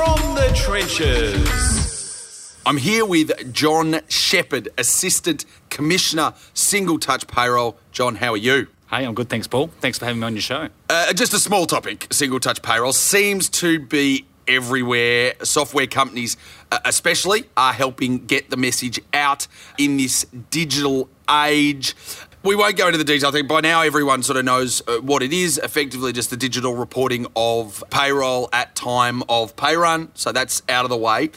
from the trenches. I'm here with John Shepherd, Assistant Commissioner, Single Touch Payroll. John, how are you? Hey, I'm good. Thanks, Paul. Thanks for having me on your show. Uh, just a small topic single touch payroll seems to be everywhere. Software companies, uh, especially, are helping get the message out in this digital age. We won't go into the detail. I think by now everyone sort of knows uh, what it is. Effectively, just the digital reporting of payroll at time of pay run. So that's out of the way.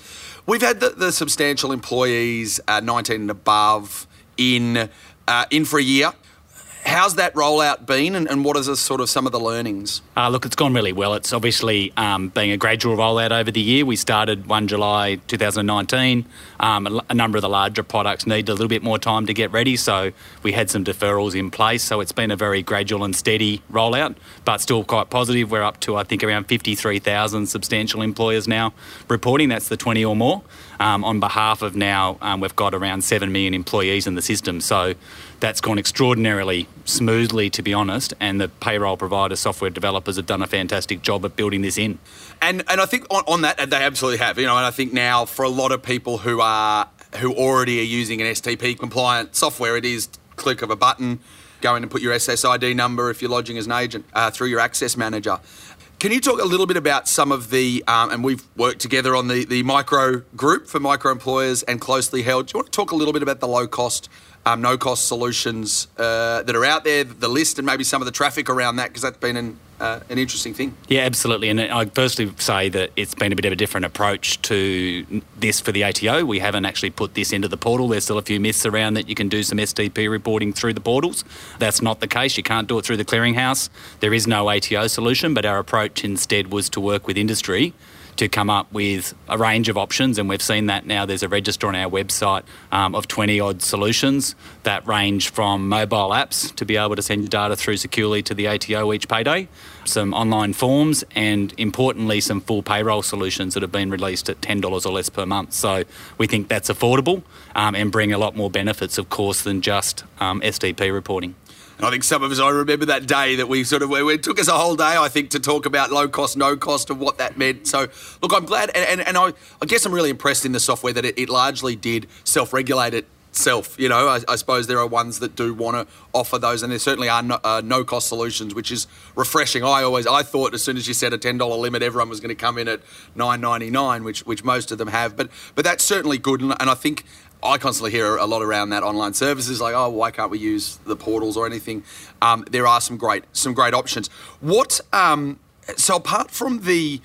We've had the, the substantial employees, uh, 19 and above, in uh, in for a year. How's that rollout been, and, and what is sort of some of the learnings? Uh, look, it's gone really well. It's obviously um, being a gradual rollout over the year. We started 1 July 2019. Um, a, a, number of the larger products need a little bit more time to get ready, so we had some deferrals in place. So it's been a very gradual and steady rollout, but still quite positive. We're up to, I think, around 53,000 substantial employers now reporting. That's the 20 or more. Um, on behalf of now, um, we've got around 7 million employees in the system. So that's gone extraordinarily smoothly, to be honest. And the payroll provider software developers have done a fantastic job at building this in. And and I think on, on that they absolutely have. You know, and I think now for a lot of people who are who already are using an STP compliant software, it is click of a button, go in and put your SSID number if you're lodging as an agent uh, through your access manager. Can you talk a little bit about some of the, um, and we've worked together on the, the micro group for micro employers and closely held. Do you want to talk a little bit about the low cost um, no cost solutions uh, that are out there, the list, and maybe some of the traffic around that, because that's been an, uh, an interesting thing. Yeah, absolutely. And I firstly say that it's been a bit of a different approach to this for the ATO. We haven't actually put this into the portal. There's still a few myths around that you can do some STP reporting through the portals. That's not the case. You can't do it through the clearinghouse. There is no ATO solution, but our approach instead was to work with industry to come up with a range of options, and we've seen that now. There's a register on our website um, of 20 odd solutions that range from mobile apps to be able to send your data through securely to the ATO each payday, some online forms, and importantly, some full payroll solutions that have been released at $10 or less per month. So we think that's affordable um, and bring a lot more benefits, of course, than just um, STP reporting. And I think some of us, I remember that day that we sort of, it took us a whole day, I think, to talk about low cost, no cost and what that meant. So, look, I'm glad, and, and, and I, I guess I'm really impressed in the software that it, it largely did self regulate itself. You know, I, I, suppose there are ones that do want to offer those, and there certainly are no, uh, no, cost solutions, which is refreshing. I always, I thought as soon as you set a ten dollar limit, everyone was going to come in at nine ninety nine, which which most of them have. But but that's certainly good, and, and I think I constantly hear a lot around that online services, like, oh, why can't we use the portals or anything? Um, there are some great some great options. What um, so apart from the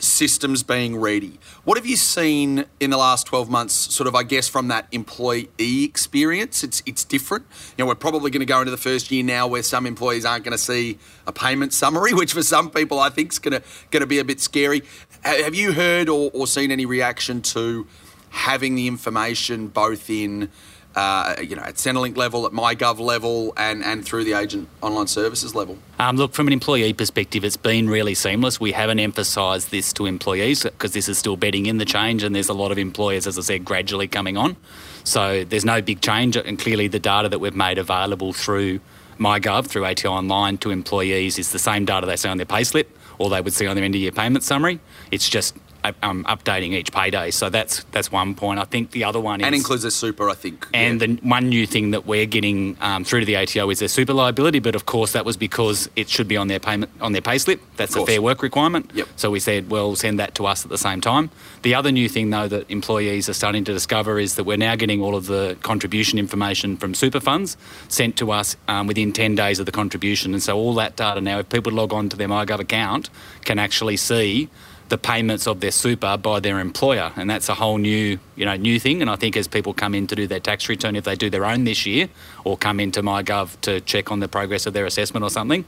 systems being ready, what have you seen in the last twelve months? Sort of, I guess, from that employee experience, it's it's different. You know, we're probably going to go into the first year now where some employees aren't going to see a payment summary, which for some people I think is going to going to be a bit scary. Have you heard or, or seen any reaction to? having the information both in uh, you know, at Centrelink level, at MyGov level, and, and through the agent online services level? Um, look, from an employee perspective, it's been really seamless. We haven't emphasised this to employees because this is still bedding in the change, and there's a lot of employers, as I said, gradually coming on. So there's no big change, and clearly the data that we've made available through MyGov, through ATO Online to employees is the same data they see on their payslip or they would see on their end of year payment summary. It's just um, updating each payday. So that's that's one point. I think the other one is and includes a super. I think. And yeah. the one new thing that we're getting um, through to the ATO is their super liability. But of course, that was because it should be on their payment on their payslip. That's a fair work requirement. Yep. So we said, well, send that to us at the same time. The other new thing though that employees are starting to discover is that we're now getting all of the contribution information from super funds sent to us um, within 10 days of the contribution. And so all that data now, if people log on to their MyGov account, can actually see the payments of their super by their employer, and that's a whole new, you know, new thing. And I think as people come in to do their tax return, if they do their own this year, or come into MyGov to check on the progress of their assessment or something,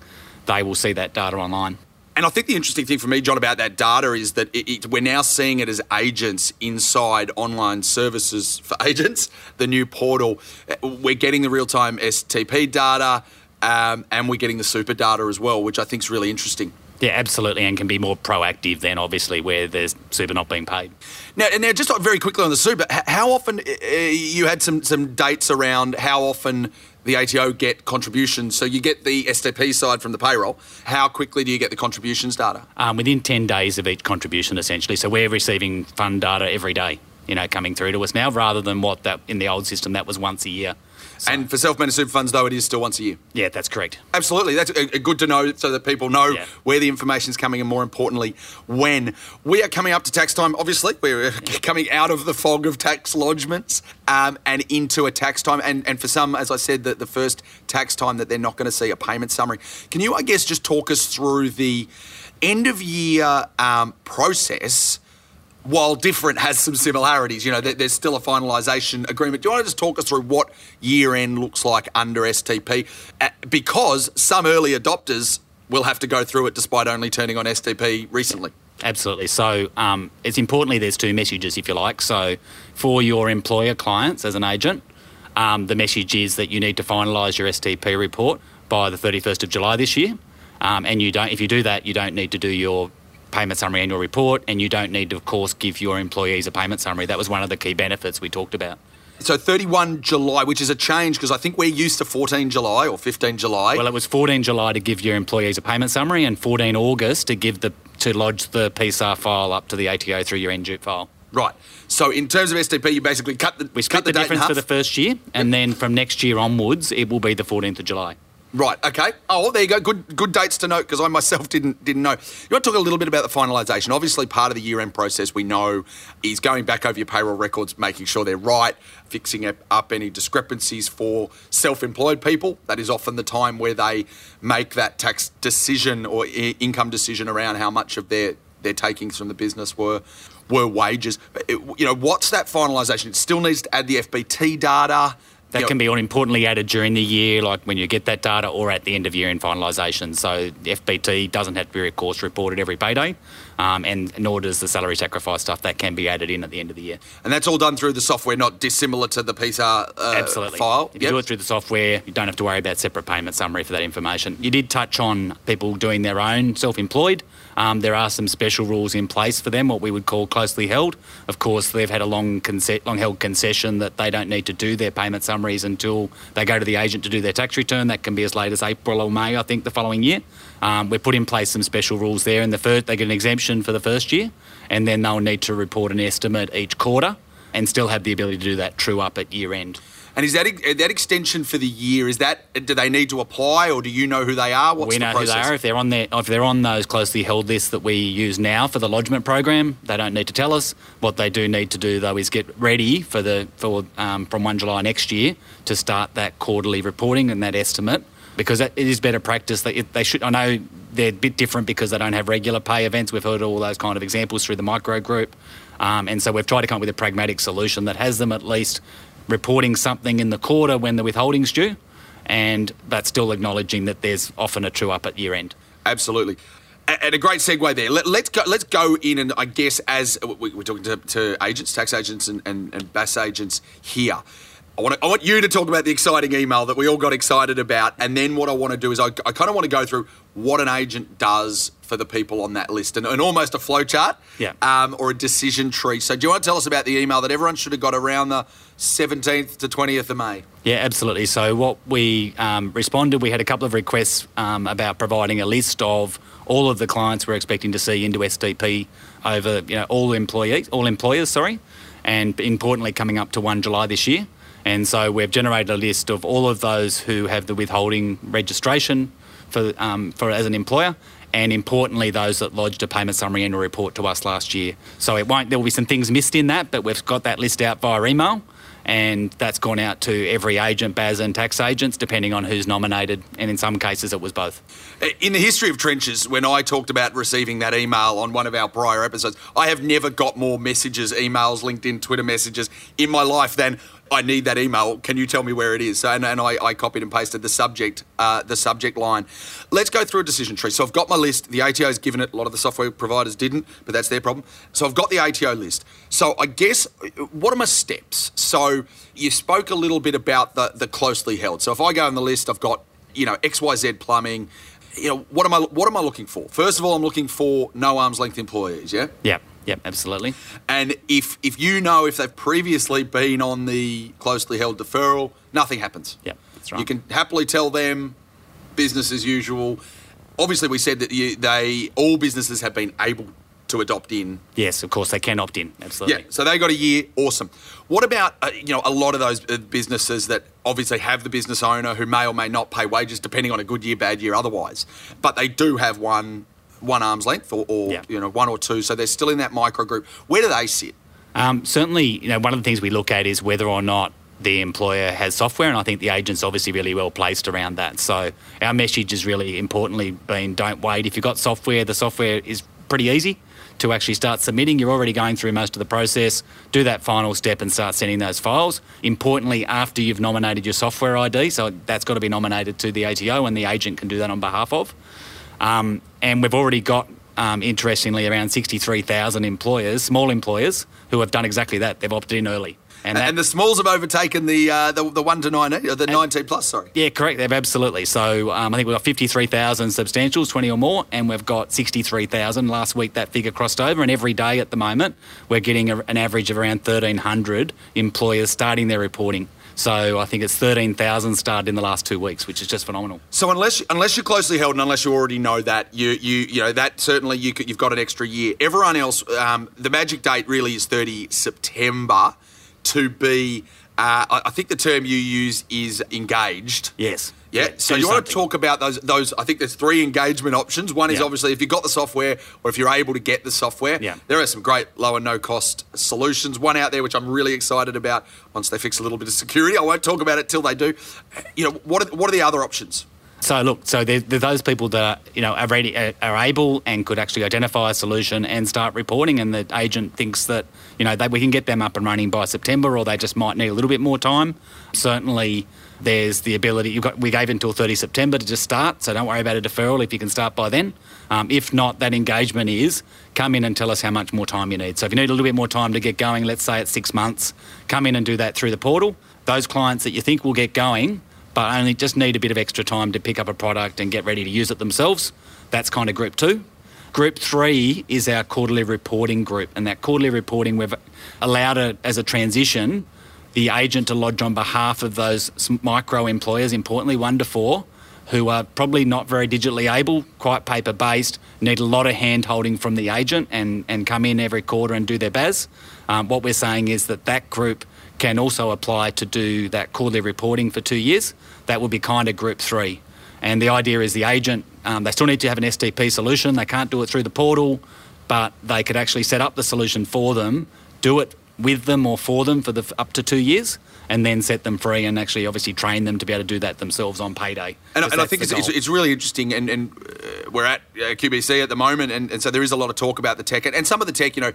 they will see that data online. And I think the interesting thing for me, John, about that data is that it, it, we're now seeing it as agents inside online services for agents, the new portal. We're getting the real time STP data um, and we're getting the super data as well, which I think is really interesting. Yeah, absolutely, and can be more proactive than obviously where there's super not being paid. Now, and now just very quickly on the super, how often uh, you had some some dates around how often the ATO get contributions? So you get the STP side from the payroll. How quickly do you get the contributions data? Um, within 10 days of each contribution, essentially. So we're receiving fund data every day, you know, coming through to us now, rather than what that in the old system that was once a year. And for self-managed super funds, though, it is still once a year. Yeah, that's correct. Absolutely, that's uh, uh, good to know so that people know Yeah. where the information is coming, and more importantly, when we are coming up to tax time. Obviously, we're uh, coming out of the fog of tax lodgements um, and into a tax time. And, and for some, as I said, the, the first tax time that they're not going to see a payment summary. Can you, I guess, just talk us through the end of year um, process? While different, has some similarities. You know, there- there's still a finalisation agreement. Do you want to just talk us through what year end looks like under STP? Uh, Because some early adopters will have to go through it despite only turning on STP recently. Absolutely. So um, it's importantly there's two messages, if you like. So for your employer clients as an agent, um, the message is that you need to finalise your STP report by the 31st of July this year. Um, and you don't, if you do that, you don't need to do your payment summary annual report, and you don't need to, of course, give your employees a payment summary. That was one of the key benefits we talked about. So 31 July, which is a change because I think we're used to 14 July or 15 July. Well, it was 14 July to give your employees a payment summary, and 14 August to give the to lodge the PSAR file up to the ATO through your EMPDUPE file. right. So in terms of STP, you basically cut the We cut split the, date difference for the first year, and then from next year onwards, it will be the 14th of July. Right. Okay. Oh, there you go. Good, good dates to note because I myself didn't didn't know. You want to talk a little bit about the finalisation? Obviously, part of the year-end process we know is going back over your payroll records, making sure they're right, fixing up, any discrepancies for self-employed people. That is often the time where they make that tax decision or income decision around how much of their their takings from the business were were wages. It- you know, what's that finalisation? It still needs to add the FBT data. That know, can be importantly added during the year, like when you get that data, or at the end of year in finalisation. So the FBT doesn't have to be, of course, reported every payday, um, and nor does the salary sacrifice stuff. That can be added in at the end of the year. And that's all done through the software, not dissimilar to the PSAR uh, Absolutely. file. If you do it through the software, you don't have to worry about separate payment summary for that information. You did touch on people doing their own self-employed. Um, there are some special rules in place for them, what we would call closely held. Of course, they've had a long, conce- long held concession that they don't need to do their payment summaries until they go to the agent to do their tax return. That can be as late as April or May, I think, the following year. Um, we've put in place some special rules there. In the first, they get an exemption for the first year, and then they'll need to report an estimate each quarter, and still have the ability to do that true up at year end. And is that that extension for the year? Is that do they need to apply, or do you know who they are? What's we the know process? who they are. If they're on there, if they're on those closely held lists that we use now for the lodgement program, they don't need to tell us. What they do need to do though is get ready for the for um, from one July next year to start that quarterly reporting and that estimate because that, it is better practice. They, they should. I know they're a bit different because they don't have regular pay events. We've heard all those kind of examples through the micro group, um, and so we've tried to come up with a pragmatic solution that has them at least reporting something in the quarter when the withholding's due and but still acknowledging that there's often a true up at year end. Absolutely. And a great segue there. Let, us go. Let's go in, and I guess as we- we're talking to, to agents, tax agents, and, and, and BAS agents here. I want, to, I want you to talk about the exciting email that we all got excited about, and then what I want to do is I, I kind of want to go through what an agent does for the people on that list, and, and almost a flow chart, Yeah. um, or a decision tree. So, do you want to tell us about the email that everyone should have got around the 17th to 20th of May? Yeah, absolutely. So what we um, responded, we had a couple of requests um, about providing a list of all of the clients we're expecting to see into STP over you know all employees, all employers, sorry, and importantly coming up to one July this year. And so we've generated a list of all of those who have the withholding registration for um, for as an employer. And importantly, those that lodged a payment summary annual report to us last year. So it won't. There will be some things missed in that, but we've got that list out via email and that's gone out to every agent, BAS and tax agents, depending on who's nominated, and in some cases it was both. In the history of trenches, when I talked about receiving that email on one of our prior episodes, I have never got more messages, emails, LinkedIn, Twitter messages in my life than I need that email. Can you tell me where it is? And, and I, I copied and pasted the subject, uh, the subject line. Let's go through a decision tree. So I've got my list. The ATO's given it. A lot of the software providers didn't, but that's their problem. So I've got the ATO list. So I guess what are my steps? So you spoke a little bit about the the closely held. So if I go on the list, I've got you know, XYZ plumbing. You know, what am I what am I looking for? First of all, I'm looking for no arm's length employees, yeah? Yep, yep, absolutely. And if if you know if they've previously been on the closely held deferral, nothing happens. Yep, that's right. You can happily tell them business as usual. Obviously, we said that you, they all businesses have been able to adopt in. Yes, of course, they can opt in, absolutely. Yeah, so they got a year. Awesome. What about uh, you know a lot of those uh, businesses that obviously have the business owner who may or may not pay wages depending on a good year, bad year, otherwise, but they do have one one arm's length or, or Yeah. you know one or two, so they're still in that micro group. Where do they sit? Um, certainly, you know, one of the things we look at is whether or not the employer has software, and I think the agent's obviously really well placed around that. So our message has really importantly been: don't wait. If you've got software, the software is pretty easy to actually start submitting. You're already going through most of the process. Do that final step and start sending those files. Importantly, after you've nominated your software ID, so that's got to be nominated to the ATO, and the agent can do that on behalf of. Um, and we've already got, um, interestingly, around 63,000 employers, small employers, who have done exactly that. They've opted in early. And, And, the smalls have overtaken the uh, the, the one to nineteen, or the nineteen plus. Sorry. yeah, correct. They've absolutely. So um, I think we've got 53,000 substantials, 20 or more, and we've got 63,000. Last week that figure crossed over, and every day at the moment we're getting a, an average of around 1,300 employers starting their reporting. So I think it's 13,000 started in the last two weeks, which is just phenomenal. So unless unless you're closely held and unless you already know that, you you you know that certainly you could, you've got an extra year. Everyone else, um, the magic date really is 30 September to be. Uh, I I think the term you use is engaged. Yes. Yeah. So do you want to something. talk about those? Those I think there's three engagement options. One is Yeah. obviously if you've got the software or if you're able to get the software. Yeah. There are some great low and no cost solutions. One out there which I'm really excited about. Once they fix a little bit of security, I won't talk about it till they do. You know what? Are, what are the other options? So look, so there, there are those people that you know are ready, are, are able and could actually identify a solution and start reporting, and the agent thinks that you know we can get them up and running by September, or they just might need a little bit more time. Certainly, there's the ability. You've got we gave until 30 September to just start, so don't worry about a deferral if you can start by then. Um, if not, that engagement is come in and tell us how much more time you need. So if you need a little bit more time to get going, let's say it's six months, come in and do that through the portal. Those clients that you think will get going but only just need a bit of extra time to pick up a product and get ready to use it themselves. That's kind of group two. Group three is our quarterly reporting group, and that quarterly reporting we've allowed it as a transition the agent to lodge on behalf of those micro employers, importantly one to four, who are probably not very digitally able, quite paper based, need a lot of hand holding from the agent and, and come in every quarter and do their BAS. Um, what we're saying is that that group can also apply to do that quarterly reporting for two years. That would be kind of group three. And the idea is the agent, um, they still need to have an STP solution. They can't do it through the portal, but they could actually set up the solution for them, do it with them or for them for the up to two years, and then set them free and actually obviously train them to be able to do that themselves on payday. And, and I think it's, it's, it's really interesting, and, and uh, we're at uh, QBC at the moment, and, and so there is a lot of talk about the tech, and, and some of the tech, you know,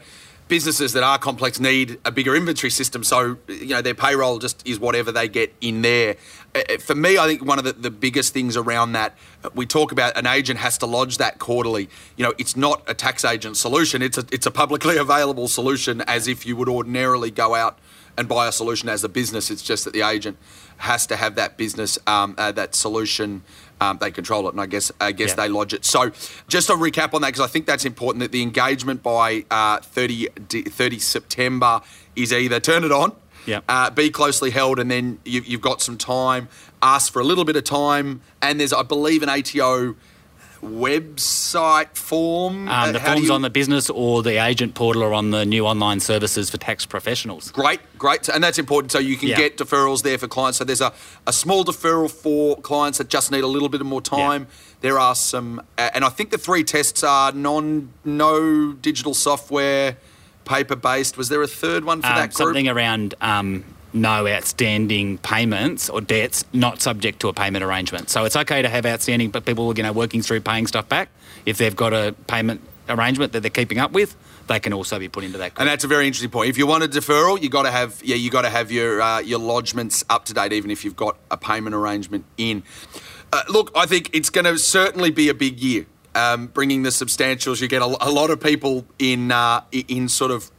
businesses that are complex need a bigger inventory system, so you know their payroll just is whatever they get in there. Uh, uh, For me, I think one of the, the biggest things around that uh, we talk about an agent has to lodge that quarterly. You know, it's not a tax agent solution; it's a it's a publicly available solution, as if you would ordinarily go out and buy a solution as a business. It's just that the agent has to have that business, um, uh, that solution. Um, they control it, and I guess I guess Yeah. they lodge it. So, just to recap on that, because I think that's important, that the engagement by uh, 30, 30 September is either turn it on, Yep. uh, be closely held, and then you, you've got some time. Ask for a little bit of time, and there's, I believe, an ATO website form. Um, the Uh, how forms you- on the business or the agent portal or on the new online services for tax professionals. Great, great. And that's important. So you can Yeah. get deferrals there for clients. So there's a, a small deferral for clients that just need a little bit more time. There are some, and I think the three tests are non, no digital software, paper based. Was there a third one for Um, that group? something around um, no outstanding payments or debts not subject to a payment arrangement. So it's okay to have outstanding, but people you know working through paying stuff back. If they've got a payment arrangement that they're keeping up with, they can also be put into that. And that's a very interesting point. If you want a deferral, you got to have yeah, you got to have your uh, your lodgements up to date, even if you've got a payment arrangement in. Uh, look, I think it's going to certainly be a big year. Um, bringing the substantials, you get a, a lot of people in uh, in sort of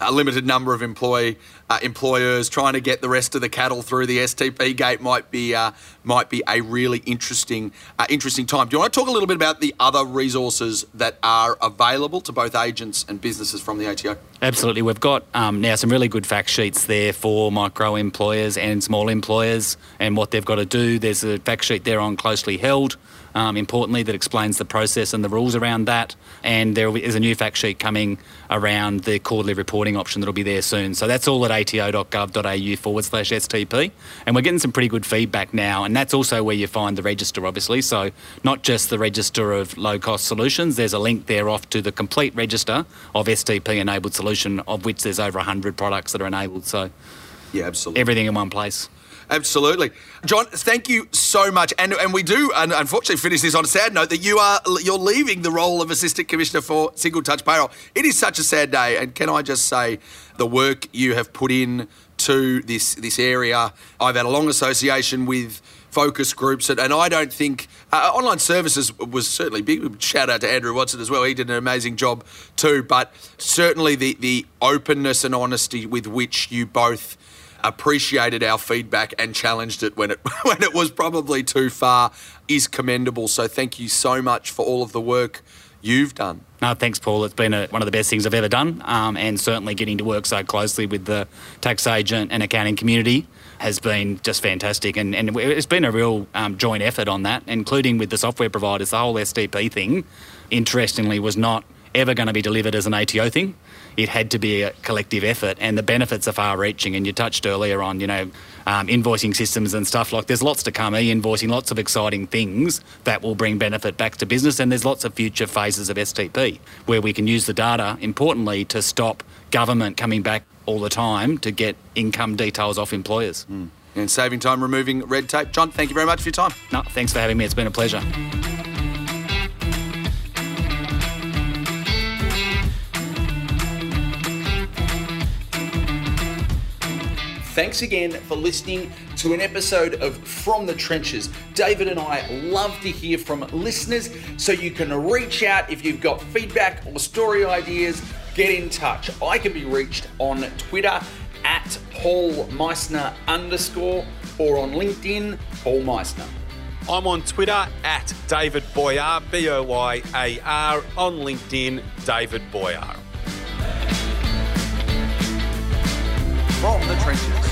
a limited number of employee uh, employers trying to get the rest of the cattle through the STP gate might be uh, might be a really interesting, uh, interesting time. Do you want to talk a little bit about the other resources that are available to both agents and businesses from the ATO? Absolutely. We've got um, now some really good fact sheets there for micro employers and small employers and what they've got to do. There's a fact sheet there on closely held um, importantly, that explains the process and the rules around that. And there is a new fact sheet coming around the quarterly reporting option that'll be there soon. So that's all at ato.gov.au forward slash STP. And we're getting some pretty good feedback now. And that's also where you find the register, obviously. So not just the register of low cost solutions, there's a link there off to the complete register of STP enabled solution, of which there's over 100 products that are enabled. So yeah, absolutely. Everything in one place. Absolutely, John. Thank you so much, and and we do, and unfortunately, finish this on a sad note that you are you're leaving the role of assistant commissioner for single touch payroll. It is such a sad day, and can I just say the work you have put in to this this area. I've had a long association with focus groups, and, and I don't think uh, online services was certainly big. Shout out to Andrew Watson as well; he did an amazing job too. But certainly the the openness and honesty with which you both appreciated our feedback and challenged it when it when it was probably too far is commendable. So thank you so much for all of the work you've done. No, thanks, Paul. It's been a, one of the best things I've ever done, um, and certainly getting to work so closely with the tax agent and accounting community has been just fantastic. And, and it's been a real um, joint effort on that, including with the software providers. The whole STP thing, interestingly, was not ever going to be delivered as an ATO thing it had to be a collective effort, and the benefits are far-reaching. And you touched earlier on, you know, um, invoicing systems and stuff like. There's lots to come. E-invoicing, lots of exciting things that will bring benefit back to business, and there's lots of future phases of STP where we can use the data, importantly, to stop government coming back all the time to get income details off employers. Mm. And saving time, removing red tape. John, thank you very much for your time. No, thanks for having me. It's been a pleasure. Thanks again for listening to an episode of From the Trenches. David and I love to hear from listeners, so you can reach out if you've got feedback or story ideas. Get in touch. I can be reached on Twitter at Paul Meissner underscore or on LinkedIn, Paul Meissner. I'm on Twitter at David Boyar, B O Y A R, on LinkedIn, David Boyar. From the trenches.